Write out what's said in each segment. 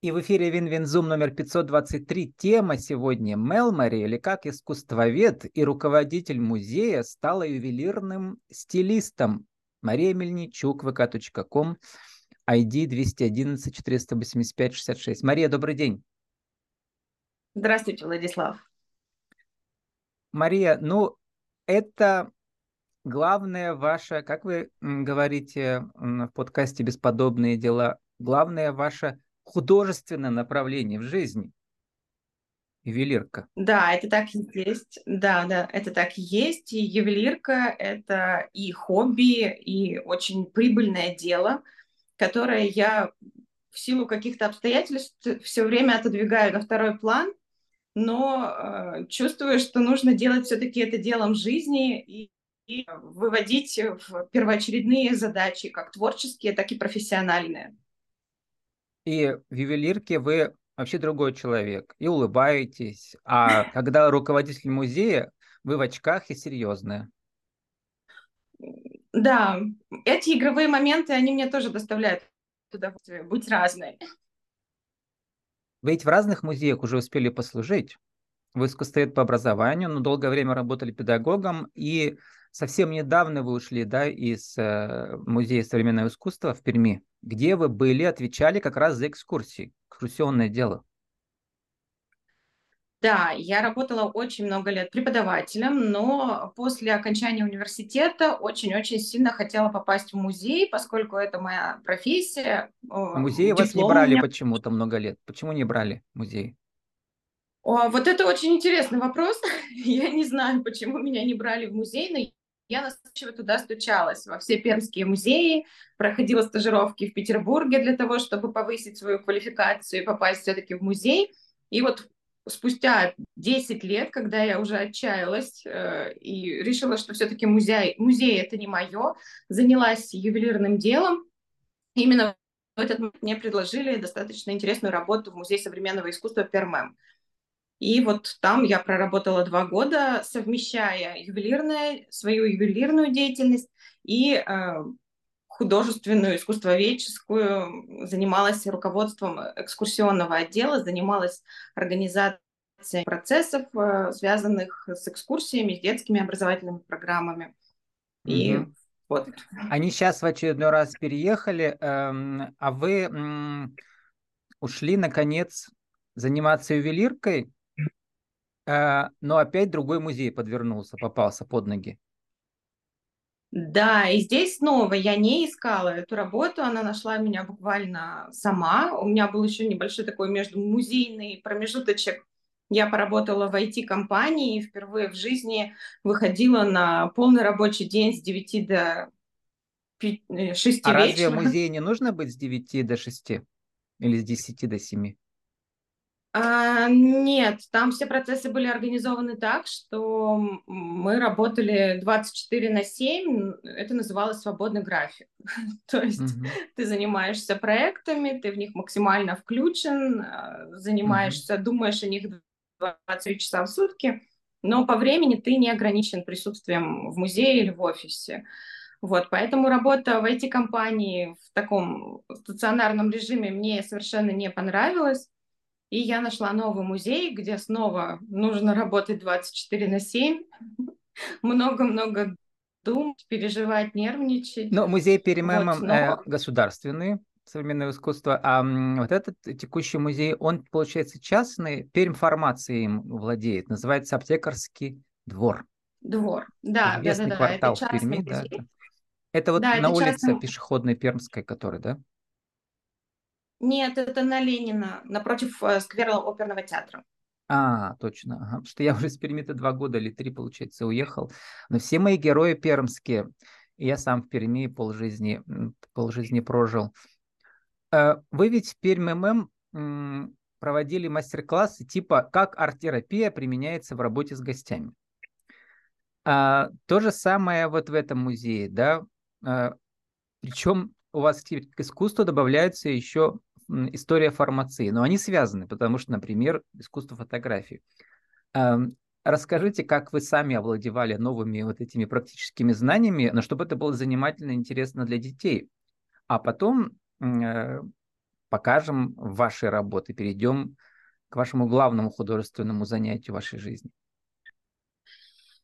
И в эфире WinWinZoom номер 523. Тема сегодня Melmary, или как искусствовед и руководитель музея стала ювелирным стилистом. Мария Мельничук, vk.com, ID 211 485 66. Мария, добрый день. Здравствуйте, Владислав. Мария, ну, это главное ваше, как вы говорите в подкасте «Бесподобные дела», главное ваше художественное направление в жизни. Ювелирка. Да, это так и есть. Да, да, это так и есть. И ювелирка — это и хобби, и очень прибыльное дело, которое я в силу каких-то обстоятельств все время отодвигаю на второй план, но э, чувствую, что нужно делать все-таки это делом жизни и, и выводить в первоочередные задачи, как творческие, так и профессиональные. И в ювелирке вы вообще другой человек, и улыбаетесь. А когда руководитель музея, вы в очках и серьезная. Да, эти игровые моменты, они мне тоже доставляют удовольствие быть разной. Вы ведь в разных музеях уже успели послужить. Вы искусствовед по образованию, но долгое время работали педагогом, и совсем недавно вы ушли да, из э, Музея современного искусства в Перми где вы были, отвечали как раз за экскурсии, экскурсионное дело. Да, я работала очень много лет преподавателем, но после окончания университета очень-очень сильно хотела попасть в музей, поскольку это моя профессия. А музей вас не брали почему-то много лет. Почему не брали музей? О, вот это очень интересный вопрос. я не знаю, почему меня не брали в музей, но я настойчиво туда стучалась во все пермские музеи, проходила стажировки в Петербурге для того, чтобы повысить свою квалификацию и попасть все-таки в музей. И вот спустя 10 лет, когда я уже отчаялась э, и решила, что все-таки музей, музей это не мое, занялась ювелирным делом. Именно в этот момент мне предложили достаточно интересную работу в Музее современного искусства Пермем. И вот там я проработала два года, совмещая ювелирное, свою ювелирную деятельность и э, художественную, искусствоведческую, занималась руководством экскурсионного отдела, занималась организацией процессов, э, связанных с экскурсиями, с детскими образовательными программами. И угу. вот. Они сейчас в очередной раз переехали, эм, а вы ушли, наконец, заниматься ювелиркой но опять другой музей подвернулся, попался под ноги. Да, и здесь снова я не искала эту работу, она нашла меня буквально сама. У меня был еще небольшой такой между музейный промежуточек. Я поработала в IT-компании и впервые в жизни выходила на полный рабочий день с 9 до 6 а вечера. А разве в музее не нужно быть с 9 до 6 или с 10 до 7? А, нет, там все процессы были организованы так, что мы работали 24 на 7, это называлось свободный график. То есть угу. ты занимаешься проектами, ты в них максимально включен, а, занимаешься, угу. думаешь о них 24 часа в сутки, но по времени ты не ограничен присутствием в музее или в офисе. Вот, поэтому работа в IT-компании в таком стационарном режиме мне совершенно не понравилась. И я нашла новый музей, где снова нужно работать 24 на 7. Много-много думать, переживать, нервничать. Но музей Перемема вот, но... э, государственный, современное искусство, а вот этот текущий музей, он, получается, частный, переинформацией им владеет, называется Аптекарский двор. Двор, да. Известный да, да, квартал да, это в Перми, да. Это, это вот да, на это улице частный... пешеходной Пермской, которая, да? Нет, это на Ленина, напротив э, сквера оперного театра. А, точно. Ага. Потому что я уже с Перми-то два года или три, получается, уехал. Но все мои герои пермские. Я сам в Перми полжизни, полжизни прожил. Э, вы ведь в Перми ММ проводили мастер-классы типа «Как арт-терапия применяется в работе с гостями». А, то же самое вот в этом музее, да? А, причем у вас к искусству добавляются еще история фармации, но они связаны, потому что, например, искусство фотографии. Расскажите, как вы сами овладевали новыми вот этими практическими знаниями, но чтобы это было занимательно и интересно для детей. А потом, э, покажем ваши работы, перейдем к вашему главному художественному занятию вашей жизни?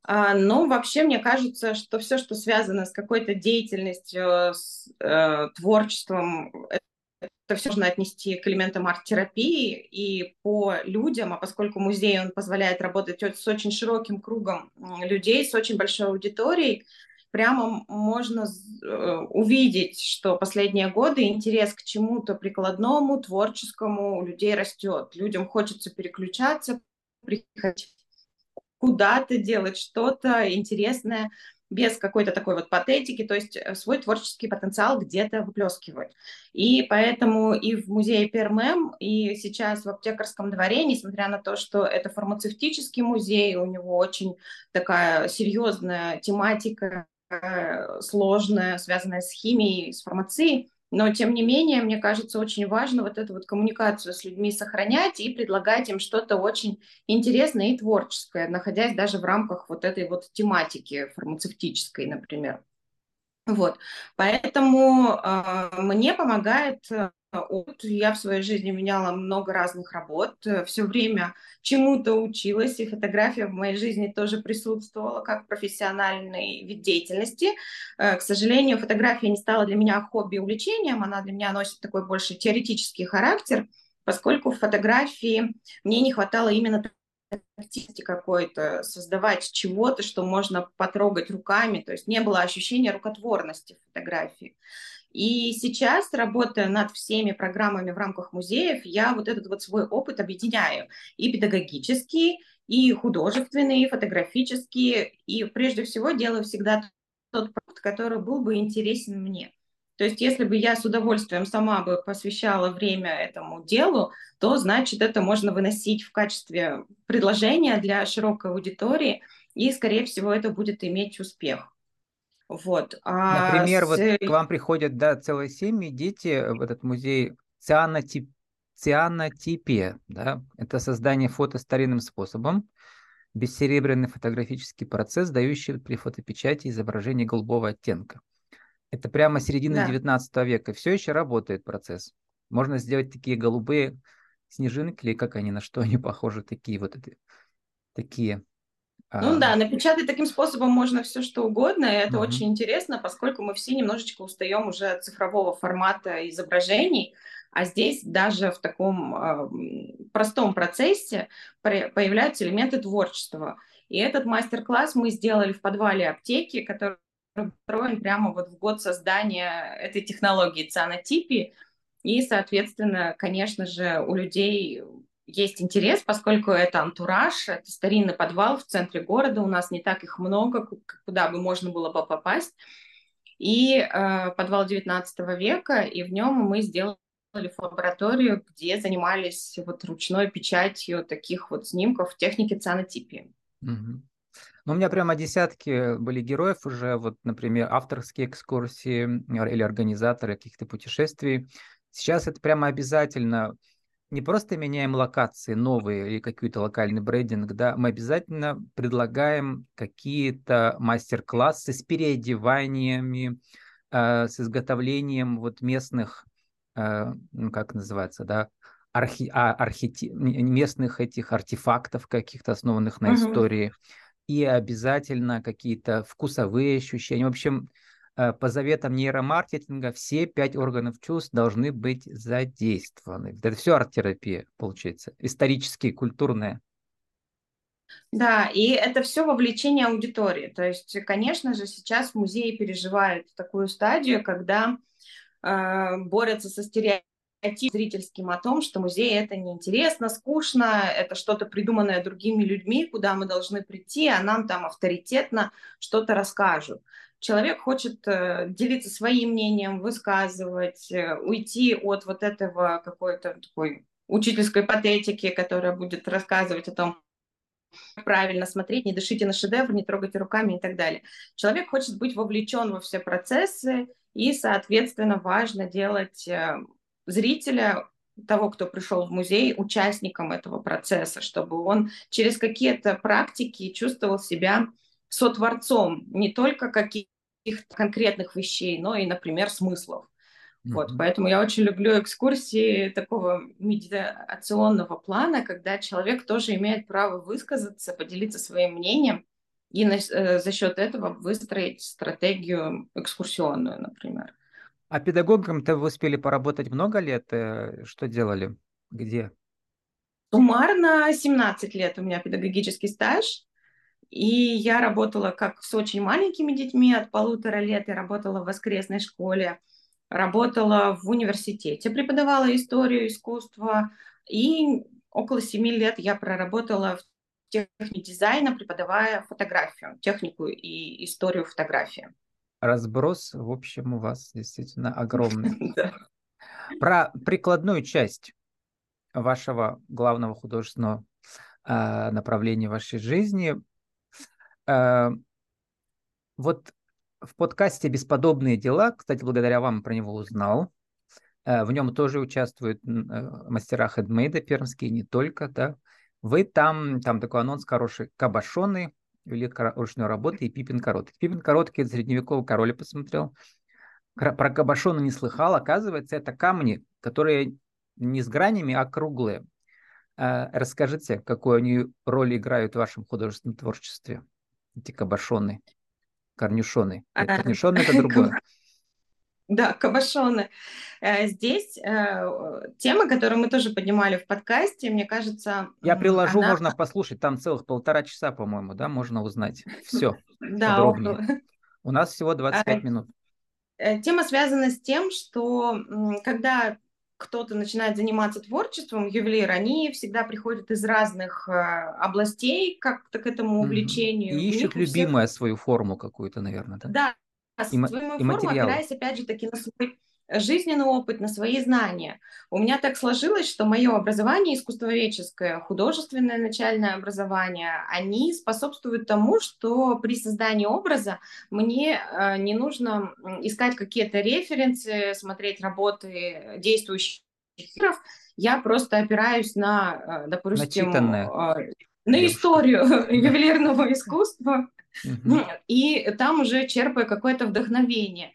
А, ну, вообще, мне кажется, что все, что связано с какой-то деятельностью, с э, творчеством, это все можно отнести к элементам арт-терапии и по людям, а поскольку музей, он позволяет работать с очень широким кругом людей, с очень большой аудиторией, прямо можно э, увидеть, что последние годы интерес к чему-то прикладному, творческому у людей растет. Людям хочется переключаться, приходить куда-то делать что-то интересное без какой-то такой вот патетики, то есть э, свой творческий потенциал где-то выплескивать. И поэтому и в музее ПРММ, и сейчас в аптекарском дворе, несмотря на то, что это фармацевтический музей, у него очень такая серьезная тематика, э, сложная, связанная с химией, с фармацией, но, тем не менее, мне кажется, очень важно вот эту вот коммуникацию с людьми сохранять и предлагать им что-то очень интересное и творческое, находясь даже в рамках вот этой вот тематики фармацевтической, например. Вот, поэтому э, мне помогает опыт. Я в своей жизни меняла много разных работ, э, все время чему-то училась, и фотография в моей жизни тоже присутствовала как профессиональный вид деятельности. Э, к сожалению, фотография не стала для меня хобби увлечением, она для меня носит такой больше теоретический характер, поскольку в фотографии мне не хватало именно активности какой-то, создавать чего-то, что можно потрогать руками, то есть не было ощущения рукотворности фотографии. И сейчас, работая над всеми программами в рамках музеев, я вот этот вот свой опыт объединяю и педагогический, и художественный, и фотографический, и прежде всего делаю всегда тот продукт, который был бы интересен мне. То есть если бы я с удовольствием сама бы посвящала время этому делу, то значит это можно выносить в качестве предложения для широкой аудитории, и, скорее всего, это будет иметь успех. Вот. А Например, с... вот к вам приходят да, целые семьи, дети в этот музей цианотип... цианотипия. Да? Это создание фото старинным способом, бессеребряный фотографический процесс, дающий при фотопечати изображение голубого оттенка. Это прямо середина да. 19 века. Все еще работает процесс. Можно сделать такие голубые снежинки, или как они, на что они похожи, такие вот эти, такие ну да, напечатать таким способом можно все что угодно, и это угу. очень интересно, поскольку мы все немножечко устаем уже от цифрового формата изображений, а здесь даже в таком э, простом процессе появляются элементы творчества. И этот мастер-класс мы сделали в подвале аптеки, который построен прямо вот в год создания этой технологии цианотипии. И, соответственно, конечно же, у людей есть интерес, поскольку это антураж, это старинный подвал в центре города, у нас не так их много, куда бы можно было бы попасть. И э, подвал 19 века, и в нем мы сделали лабораторию, где занимались вот ручной печатью таких вот снимков в технике цианотипии. Угу. Ну, у меня прямо десятки были героев уже, вот, например, авторские экскурсии или организаторы каких-то путешествий. Сейчас это прямо обязательно не просто меняем локации новые или какой-то локальный брендинг, да, мы обязательно предлагаем какие-то мастер-классы с переодеваниями, э, с изготовлением вот местных, э, ну, как называется, да, архи, а, архити, местных этих артефактов каких-то, основанных на uh-huh. истории, и обязательно какие-то вкусовые ощущения. В общем, по заветам нейромаркетинга все пять органов чувств должны быть задействованы. Это все арт-терапия, получается, исторические, культурные. Да, и это все вовлечение аудитории. То есть, конечно же, сейчас музеи переживают такую стадию, когда э, борются со стереотипом зрительским о том, что музей это неинтересно, скучно, это что-то придуманное другими людьми, куда мы должны прийти, а нам там авторитетно что-то расскажут человек хочет э, делиться своим мнением, высказывать, э, уйти от вот этого какой-то такой учительской патетики, которая будет рассказывать о том, правильно смотреть, не дышите на шедевр, не трогайте руками и так далее. Человек хочет быть вовлечен во все процессы, и, соответственно, важно делать э, зрителя того, кто пришел в музей, участником этого процесса, чтобы он через какие-то практики чувствовал себя сотворцом не только каких конкретных вещей, но и, например, смыслов. Вот, поэтому я очень люблю экскурсии такого медиационного плана, когда человек тоже имеет право высказаться, поделиться своим мнением и на, э, за счет этого выстроить стратегию экскурсионную, например. А педагогом-то вы успели поработать много лет? Э, что делали? Где? Суммарно 17 лет у меня педагогический стаж. И я работала как с очень маленькими детьми, от полутора лет я работала в воскресной школе, работала в университете, преподавала историю искусства, и около семи лет я проработала в технике дизайна, преподавая фотографию, технику и историю фотографии. Разброс, в общем, у вас действительно огромный. Про прикладную часть вашего главного художественного а, направления вашей жизни. А, вот в подкасте «Бесподобные дела», кстати, благодаря вам про него узнал, э, в нем тоже участвуют э, мастера хедмейда пермские, не только, да. Вы там, там такой анонс хороший, кабашоны, велик ручной работы и Пипин короткий. Пипин короткий, это средневековый король я посмотрел. Про кабашоны не слыхал, оказывается, это камни, которые не с гранями, а круглые. Э, расскажите, какую они роль играют в вашем художественном творчестве, эти кабашоны? Корнюшоны. Нет, а, корнюшоны это другое. Да, кабашоны. Э, здесь э, тема, которую мы тоже поднимали в подкасте, мне кажется... Я приложу, она... можно послушать, там целых полтора часа, по-моему, да, можно узнать все подробнее. У нас всего 25 а, минут. Э, тема связана с тем, что когда кто-то начинает заниматься творчеством, ювелир, они всегда приходят из разных э, областей как-то к этому увлечению. И ищут любимую всех... свою форму какую-то, наверное, да? Да, и, свою и форму, материалы. опираясь, опять же таки, на свой жизненный опыт, на свои знания. У меня так сложилось, что мое образование искусствоведческое, художественное начальное образование, они способствуют тому, что при создании образа мне э, не нужно искать какие-то референсы, смотреть работы действующих миров. Я просто опираюсь на, э, допустим, э, на историю ювелирного искусства, и там уже черпаю какое-то вдохновение.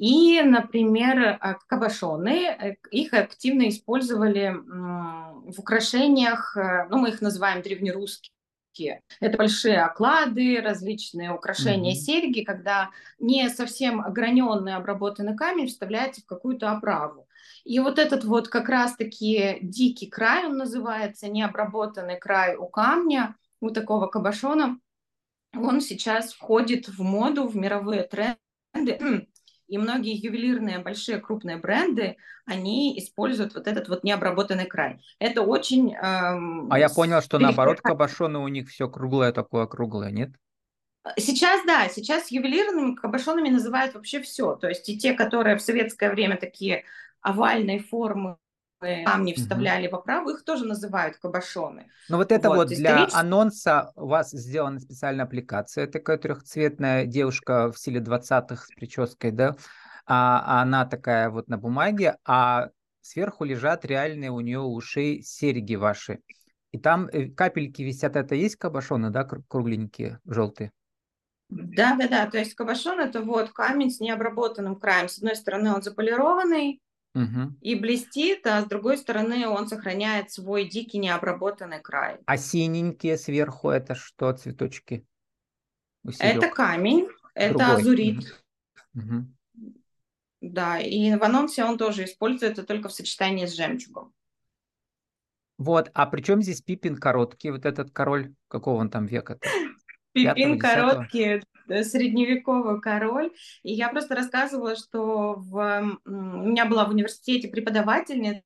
И, например, а, кабошоны, э, их активно использовали в украшениях, э, ну, мы их называем древнерусские. Это большие оклады, различные украшения, mm-hmm. серьги, когда не совсем ограненный обработанный камень вставляется в какую-то оправу. И вот этот вот как раз-таки дикий край, он называется, необработанный край у камня, у такого кабошона, он сейчас входит в моду, в мировые тренды. И многие ювелирные большие крупные бренды, они используют вот этот вот необработанный край. Это очень... Эм, а я понял, что наоборот кабошоны у них все круглое такое круглое, нет? Сейчас, да, сейчас ювелирными кабошонами называют вообще все. То есть и те, которые в советское время такие овальной формы, камни вставляли угу. в оправу, их тоже называют кабашоны. Ну вот это вот, вот для исторически... анонса у вас сделана специальная аппликация, такая трехцветная девушка в стиле 20-х с прической, да, а, а она такая вот на бумаге, а сверху лежат реальные у нее уши серьги ваши. И там э, капельки висят, это есть кабашоны, да, кругленькие, желтые? Да, да, да. То есть кабашон это вот камень с необработанным краем. С одной стороны он заполированный, Угу. И блестит, а с другой стороны он сохраняет свой дикий необработанный край. А синенькие сверху это что, цветочки? Это камень, это Другой. азурит. Угу. Да, и в анонсе он тоже используется только в сочетании с жемчугом. Вот, а при чем здесь Пипин короткий, вот этот король, какого он там века-то? Пипин короткий, средневековый король. И я просто рассказывала, что в... у меня была в университете преподавательница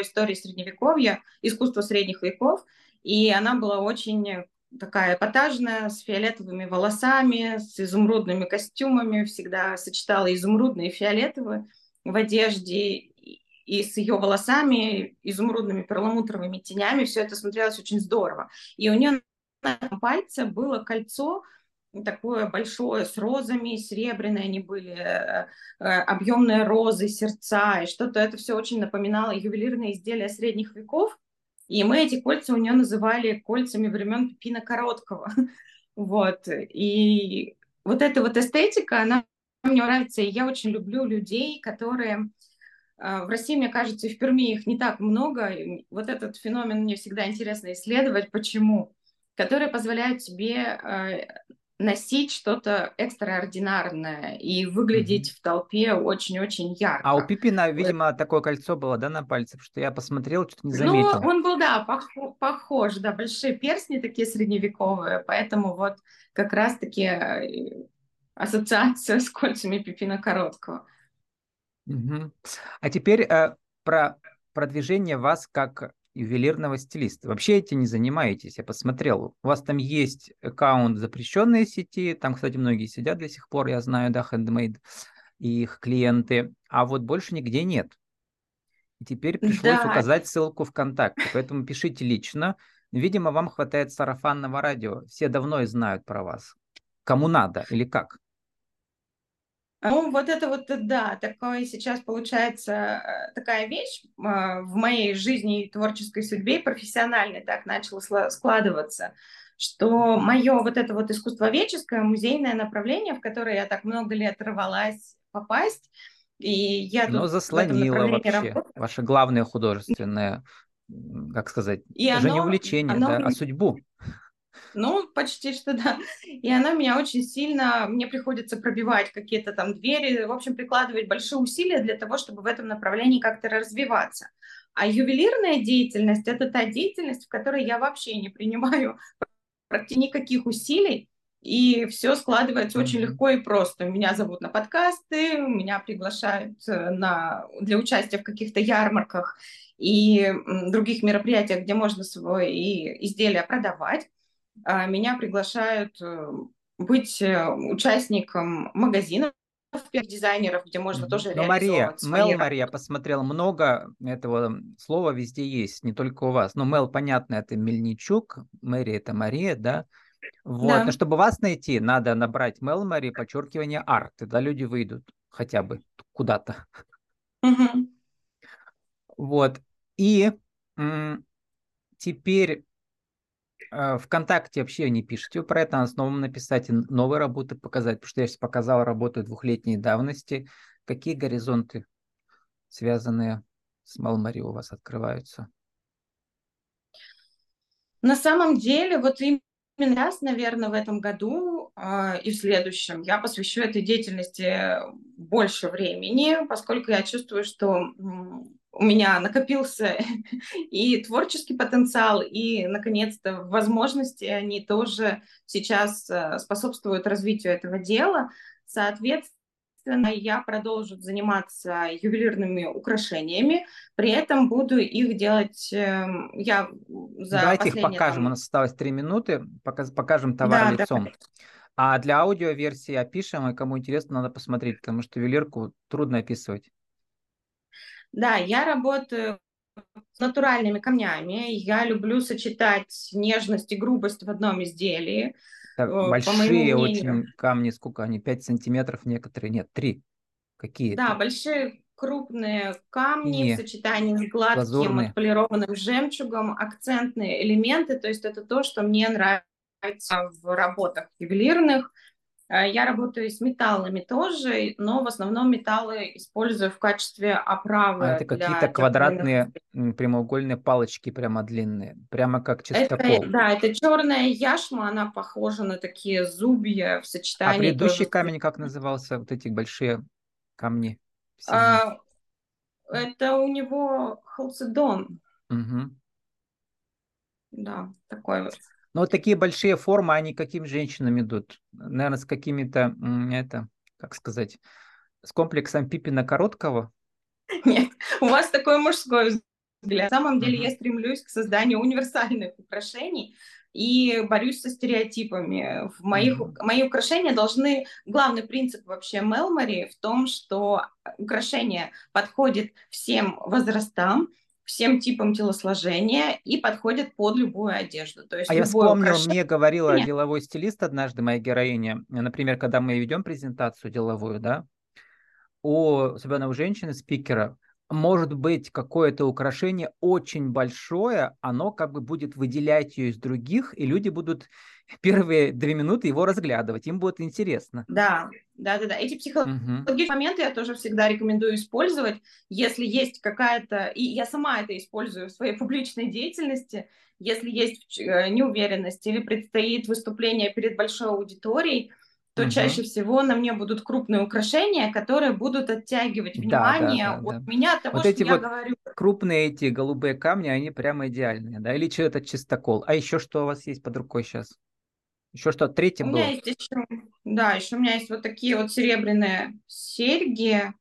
истории средневековья, искусства средних веков, и она была очень такая эпатажная, с фиолетовыми волосами, с изумрудными костюмами, всегда сочетала изумрудные и фиолетовые в одежде, и с ее волосами, изумрудными перламутровыми тенями, все это смотрелось очень здорово. И у нее на пальце было кольцо такое большое, с розами, серебряные они были, э, э, объемные розы, сердца, и что-то это все очень напоминало ювелирные изделия средних веков. И мы эти кольца у нее называли кольцами времен Пипина Короткого. Вот. И вот эта вот эстетика, она мне нравится, и я очень люблю людей, которые В России, мне кажется, и в Перми их не так много. Вот этот феномен мне всегда интересно исследовать. Почему? Которые позволяют тебе носить что-то экстраординарное и выглядеть mm-hmm. в толпе очень-очень ярко. А у Пипина, видимо, такое кольцо было, да, на пальце, что я посмотрел, что-то не заметил. Ну, он был, да, пох- похож, да, большие перстни такие средневековые, поэтому вот как раз-таки э, ассоциация с кольцами Пипина Короткого. Угу. А теперь э, про продвижение вас как ювелирного стилиста. Вообще этим не занимаетесь, я посмотрел. У вас там есть аккаунт запрещенной сети, там, кстати, многие сидят до сих пор, я знаю, да, Handmade и их клиенты, а вот больше нигде нет. И теперь пришлось да. указать ссылку ВКонтакте, поэтому пишите лично. Видимо, вам хватает сарафанного радио, все давно и знают про вас. Кому надо или как? Ну, вот это вот, да, такое сейчас получается э, такая вещь а, в моей жизни и творческой судьбе, профессиональной так начало складываться, что мое вот это вот искусствоведческое, музейное направление, в которое я так много лет рвалась попасть, и я Но заслонила вообще работаю. ваше главное художественное, как сказать, и даже оно, не увлечение, оно... да, а судьбу. Ну, почти что да. И она меня очень сильно, мне приходится пробивать какие-то там двери, в общем, прикладывать большие усилия для того, чтобы в этом направлении как-то развиваться. А ювелирная деятельность – это та деятельность, в которой я вообще не принимаю практически никаких усилий, и все складывается mm-hmm. очень легко и просто. Меня зовут на подкасты, меня приглашают э, на, для участия в каких-то ярмарках и других мероприятиях, где можно свои изделия продавать. А, меня приглашают э, быть э, участником магазина дизайнеров, где можно тоже Но Мария. Мел, Мария, посмотрел, много этого слова везде есть, не только у вас. Но Мел, понятно, это Мельничук, Мэри это Мария, да? Вот, да. но чтобы вас найти, надо набрать Мел Мари, подчеркивание арт, тогда люди выйдут хотя бы куда-то. Угу. Вот, и теперь а, ВКонтакте вообще не пишете про это, надо снова написать новые работы показать, потому что я сейчас показал работы двухлетней давности. Какие горизонты, связанные с Малмари, у вас открываются? На самом деле, вот именно раз, наверное, в этом году э, и в следующем я посвящу этой деятельности больше времени, поскольку я чувствую, что у меня накопился и творческий потенциал, и, наконец-то, возможности, они тоже сейчас э, способствуют развитию этого дела. Соответственно, я продолжу заниматься ювелирными украшениями, при этом буду их делать, эм, я за Давайте их покажем, там... у нас осталось три минуты, покажем товар да, лицом. Да. А для аудиоверсии опишем, и кому интересно, надо посмотреть, потому что ювелирку трудно описывать. Да, я работаю с натуральными камнями. Я люблю сочетать нежность и грубость в одном изделии. Так, большие очень камни, сколько они? 5 сантиметров некоторые? Нет, 3. Какие? Да, большие крупные камни Не. в сочетании с гладким Лазурные. отполированным жемчугом, акцентные элементы. То есть это то, что мне нравится в работах ювелирных. Э, я работаю с металлами тоже, но в основном металлы использую в качестве оправы. А это какие-то квадратные прямоугольные палочки прямо длинные, прямо как чистокол. Это, да, это черная яшма, она похожа на такие зубья в сочетании. А предыдущий тоже... камень как назывался? Вот эти большие камни? А, это у него халцедон. Угу. Да, такой вот. Но вот такие большие формы, они каким женщинам идут? Наверное, с какими-то, это, как сказать, с комплексом Пипина Короткого? Нет, у вас такой мужской взгляд. На самом деле я стремлюсь к созданию универсальных украшений и борюсь со стереотипами. В моих, uh-huh. Мои украшения должны... Главный принцип вообще Мелмори в том, что украшение подходит всем возрастам, всем типам телосложения и подходит под любую одежду. То есть а я вспомнил, украшение... мне говорила Нет. деловой стилист однажды, моя героиня, например, когда мы ведем презентацию деловую, да, у, особенно у женщины-спикера, может быть какое-то украшение очень большое, оно как бы будет выделять ее из других, и люди будут первые две минуты его разглядывать, им будет интересно. Да, да, да, да. Эти психологические угу. моменты я тоже всегда рекомендую использовать, если есть какая-то, и я сама это использую в своей публичной деятельности, если есть э, неуверенность или предстоит выступление перед большой аудиторией, то угу. чаще всего на мне будут крупные украшения, которые будут оттягивать внимание да, да, да, от да. меня, от того, вот что эти я вот говорю. Крупные эти голубые камни, они прямо идеальные, да? Или что это чистокол? А еще что у вас есть под рукой сейчас? Еще что, третье у было? меня есть еще, да, еще у меня есть вот такие вот серебряные серьги,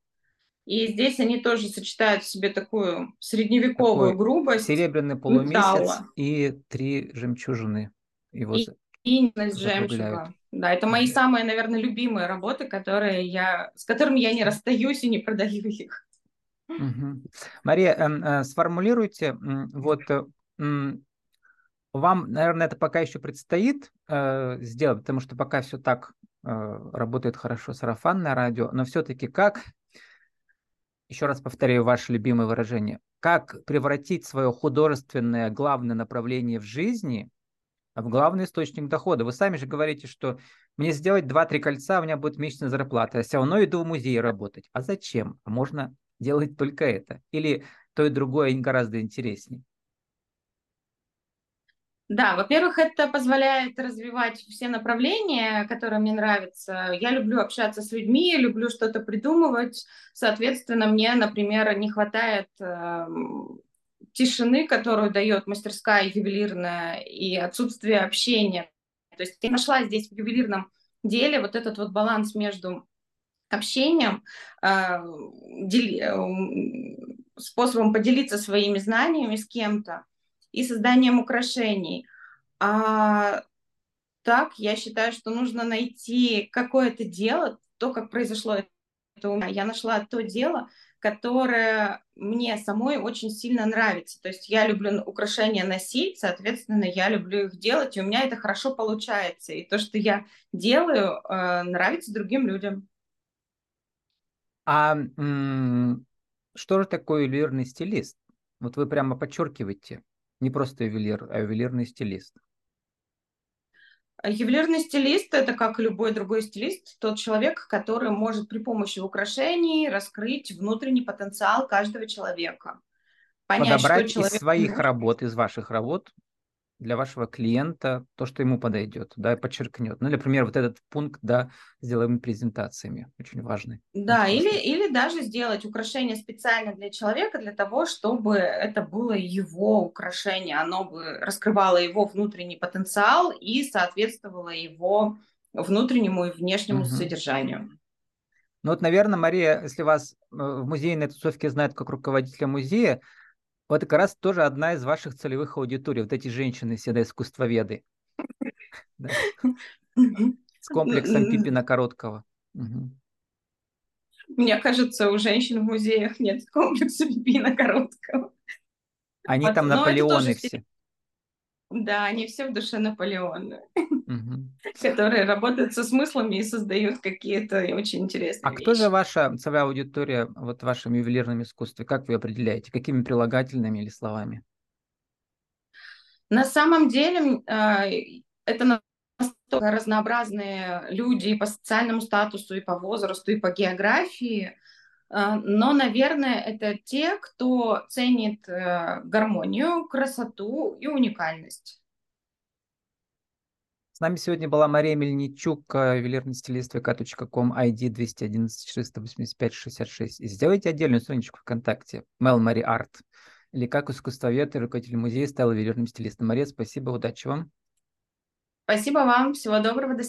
и здесь они тоже сочетают в себе такую средневековую Такой грубость. Серебряный полумесяц металла. и три жемчужины. Его и, и жемчуга. Да, это мои самые, наверное, любимые работы, которые я, с которыми я не расстаюсь и не продаю их. Угу. Мария, э, э, сформулируйте, вот э, вам, наверное, это пока еще предстоит э, сделать, потому что пока все так работает хорошо сарафанное радио, но все-таки как, еще раз повторяю ваше любимое выражение, как превратить свое художественное главное направление в жизни в главный источник дохода. Вы сами же говорите, что мне сделать 2-3 кольца, у меня будет месячная зарплата, я все равно иду в музей работать. А зачем? А можно делать только это. Или то и другое гораздо интереснее. Да, во-первых, это позволяет развивать все направления, которые мне нравятся. Я люблю общаться с людьми, люблю что-то придумывать. Соответственно, мне, например, не хватает э, тишины, которую дает мастерская ювелирная, и отсутствие общения. То есть я нашла здесь в ювелирном деле вот этот вот баланс между общением, э. Э, способом поделиться своими знаниями с кем-то, и созданием украшений. А так, я считаю, что нужно найти какое-то дело, то, как произошло это у меня. Я нашла то дело, которое мне самой очень сильно нравится. То есть я люблю украшения носить, соответственно, я люблю их делать, и у меня это хорошо получается. И то, что я делаю, э, нравится другим людям. А что же такое ювелирный стилист? Вот вы прямо подчеркиваете. Не просто ювелир, а ювелирный стилист. Ювелирный стилист – это, как любой другой стилист, тот человек, который может при помощи украшений раскрыть внутренний потенциал каждого человека. Понять, Подобрать что человек... из своих работ, из ваших работ для вашего клиента то, что ему подойдет, да, и подчеркнет. Ну, например, вот этот пункт, да, сделаем презентациями, очень важный. Да, или, или даже сделать украшение специально для человека, для того, чтобы это было его украшение, оно бы раскрывало его внутренний потенциал и соответствовало его внутреннему и внешнему угу. содержанию. Ну вот, наверное, Мария, если вас э, в музейной тусовке знают как руководителя музея, вот как раз тоже одна из ваших целевых аудиторий. Вот эти женщины, всегда искусствоведы. С комплексом Пипина Короткого. Мне кажется, у женщин в музеях нет комплекса Пипина Короткого. Они там Наполеоны все. Да, они все в душе Наполеона, которые работают со смыслами и создают какие-то очень интересные А кто же ваша целевая аудитория вот в вашем ювелирном искусстве? Как вы определяете? Какими прилагательными или словами? На самом деле э, это настолько разнообразные люди и по социальному статусу, и по возрасту, и по географии, а, но, наверное, это те, кто ценит э, гармонию, красоту и уникальность. С нами сегодня была Мария Мельничук, ювелирный стилист vk.com, ID 211 485 66. И сделайте отдельную страничку ВКонтакте, Мел Мари Арт, или как искусствовед и руководитель музея стал ювелирным стилистом. Мария, спасибо, удачи вам. Спасибо вам, всего доброго, до свидания.